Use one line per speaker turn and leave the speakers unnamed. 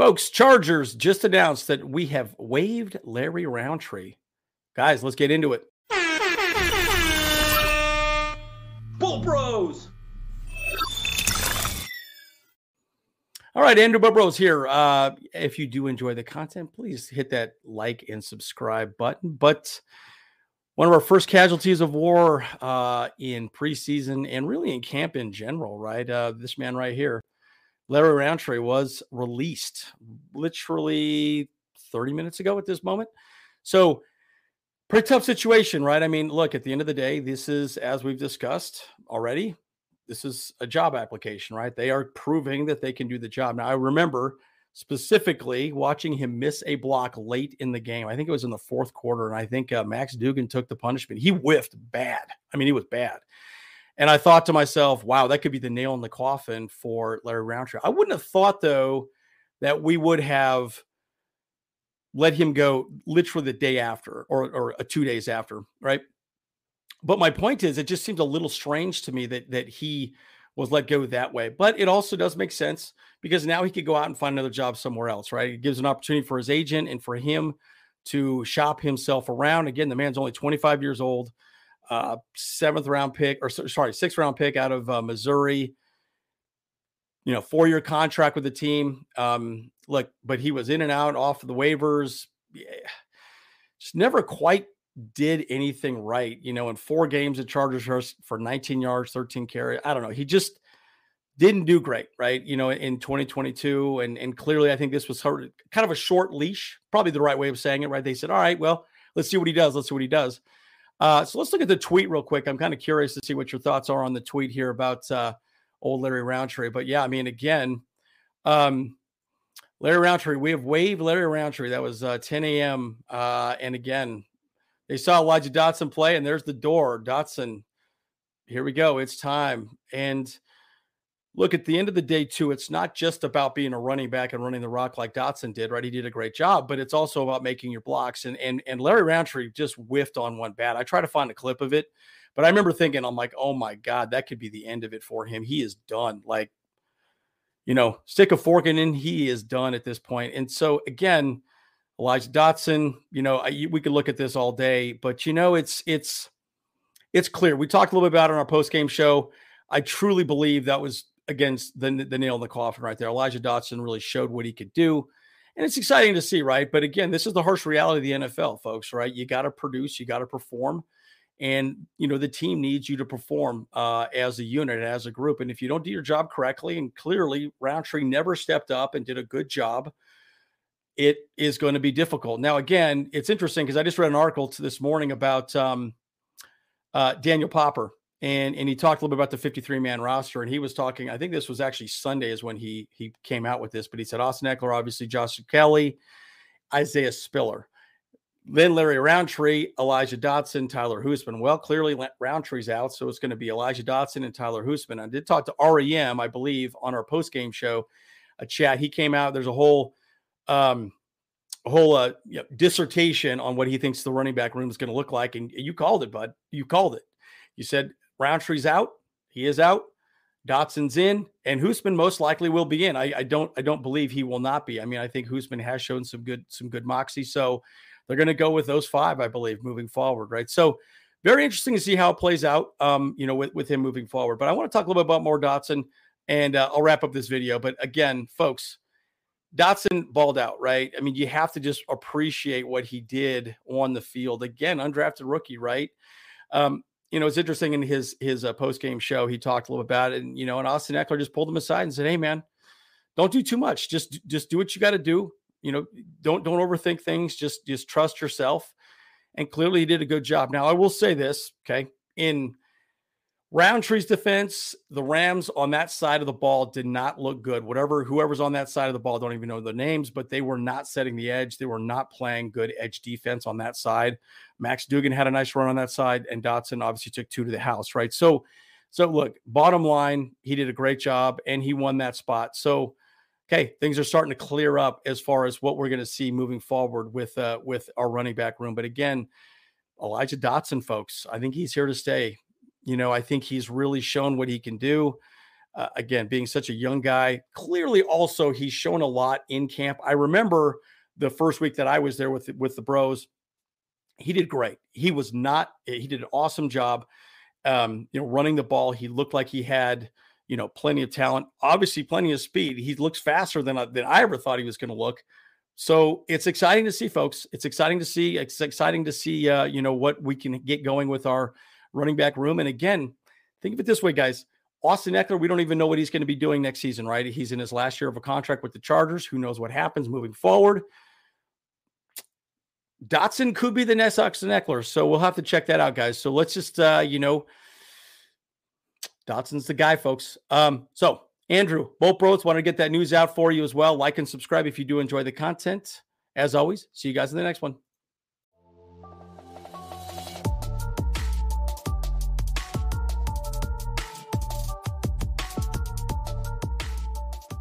Folks, Chargers just announced that we have waived Larry Rountree. Guys, let's get into it.
Bolt Bros.
All right, Andrew Bolt Bros here. Uh, if you do enjoy the content, please hit that like and subscribe button. But one of our first casualties of war uh, in preseason and really in camp in general, right? Uh, this man right here, Larry Rountree, was released literally 30 minutes ago at this moment. So, pretty tough situation, right? I mean, look, at the end of the day, this is, as we've discussed already, this is a job application, right? They are proving that they can do the job. Now, I remember specifically watching him miss a block late in the game. I think it was in the fourth quarter, and I think uh, Max Duggan took the punishment. He whiffed bad. I mean, he was bad. And I thought to myself, wow, that could be the nail in the coffin for Larry Rountree. I wouldn't have thought, though, that we would have let him go literally the day after or, or uh, two days after, right? But my point is, it just seems a little strange to me that that he was let go that way. But it also does make sense because now he could go out and find another job somewhere else, right? It gives an opportunity for his agent and for him to shop himself around. Again, the man's only 25 years old, uh, seventh round pick, or sorry, sixth round pick out of uh, Missouri. You know, four year contract with the team. Um, look, but he was in and out off of the waivers. Yeah, just never quite did anything right. You know, in four games at Chargers for 19 yards, 13 carry. I don't know. He just didn't do great, right? You know, in 2022. And, and clearly, I think this was her, kind of a short leash, probably the right way of saying it, right? They said, all right, well, let's see what he does. Let's see what he does. Uh, so let's look at the tweet real quick. I'm kind of curious to see what your thoughts are on the tweet here about uh, old Larry Rountree. But yeah, I mean, again, um, Larry Rountree, we have waived Larry Rountree. That was uh, 10 a.m. Uh, and again, they saw Elijah Dotson play, and there's the door. Dotson, here we go. It's time. And look, at the end of the day, too, it's not just about being a running back and running the rock like Dotson did, right? He did a great job, but it's also about making your blocks. And and and Larry Rountree just whiffed on one bat. I try to find a clip of it, but I remember thinking, I'm like, oh my God, that could be the end of it for him. He is done. Like, you know, stick a fork in, and he is done at this point. And so again, Elijah Dotson, you know, I, we could look at this all day, but you know, it's it's it's clear. We talked a little bit about it on our post game show. I truly believe that was against the the nail in the coffin right there. Elijah Dotson really showed what he could do, and it's exciting to see, right? But again, this is the harsh reality of the NFL, folks. Right? You got to produce, you got to perform, and you know the team needs you to perform uh, as a unit, as a group. And if you don't do your job correctly, and clearly Rountree never stepped up and did a good job it is going to be difficult. Now, again, it's interesting because I just read an article this morning about um, uh, Daniel Popper, and and he talked a little bit about the 53 man roster, and he was talking. I think this was actually Sunday is when he he came out with this, but he said Austin Ekeler obviously Josh Kelley Isaiah Spiller. Then Larry Rountree Elijah Dotson, Tyler Hoosman. Well, clearly Rountree's out, so it's going to be Elijah Dotson and Tyler Hoosman. I did talk to REM, I believe, on our post game show, a chat. He came out. There's a whole um, a whole uh, you know, dissertation on what he thinks the running back room is going to look like. And you called it, bud. You called it. You said Rountree's out. He is out. Dotson's in, and Hoosman most likely will be in. I, I, don't I don't believe he will not be. I mean, I think Hoosman has shown some good some good moxie. So they're going to go with those five, I believe, moving forward. Right. So very interesting to see how it plays out. Um, you know, with with him moving forward. But I want to talk a little bit about more Dotson, and uh, I'll wrap up this video. But again, folks Dotson balled out, right? I mean, you have to just appreciate what he did on the field. Again, undrafted rookie, right? Um, you know, it's interesting in his his uh, post game show. He talked a little about it, and you know, and Austin Ekeler just pulled him aside and said, "Hey, man, don't do too much. Just just do what you got to do. You know, don't don't overthink things. Just just trust yourself." And clearly, he did a good job. Now, I will say this, okay, in Rountree's defense, the Rams on that side of the ball did not look good. Whatever, whoever's on that side of the ball, don't even know their names, but they were not setting the edge. They were not playing good edge defense on that side. Max Duggan had a nice run on that side, and Dotson obviously took two to the house, right? So, so look, bottom line, he did a great job and he won that spot. So, okay, things are starting to clear up as far as what we're going to see moving forward with uh, with our running back room. But again, Elijah Dotson, folks, I think he's here to stay. You know, I think he's really shown what he can do. uh, again, being such a young guy, clearly also he's shown a lot in camp. I remember the first week that I was there with with the Bros. He did great. He was not. He did an awesome job. Um, you know, running the ball. He looked like he had you know plenty of talent. Obviously, plenty of speed. He looks faster than than I ever thought he was going to look. So it's exciting to see, folks. It's exciting to see. It's exciting to see. Uh, you know what we can get going with our running back room. And again, think of it this way, guys Austin Ekeler, we don't even know what he's going to be doing next season, right? He's in his last year of a contract with the Chargers. Who knows what happens moving forward? Dotson could be the next Austin Ekeler. So we'll have to check that out, guys. So let's just, uh, you know, Dotson's the guy, folks. Um, so, Andrew, Bolt Bros, want to get that news out for you as well. Like and subscribe if you do enjoy the content. As always, see you guys in the next one.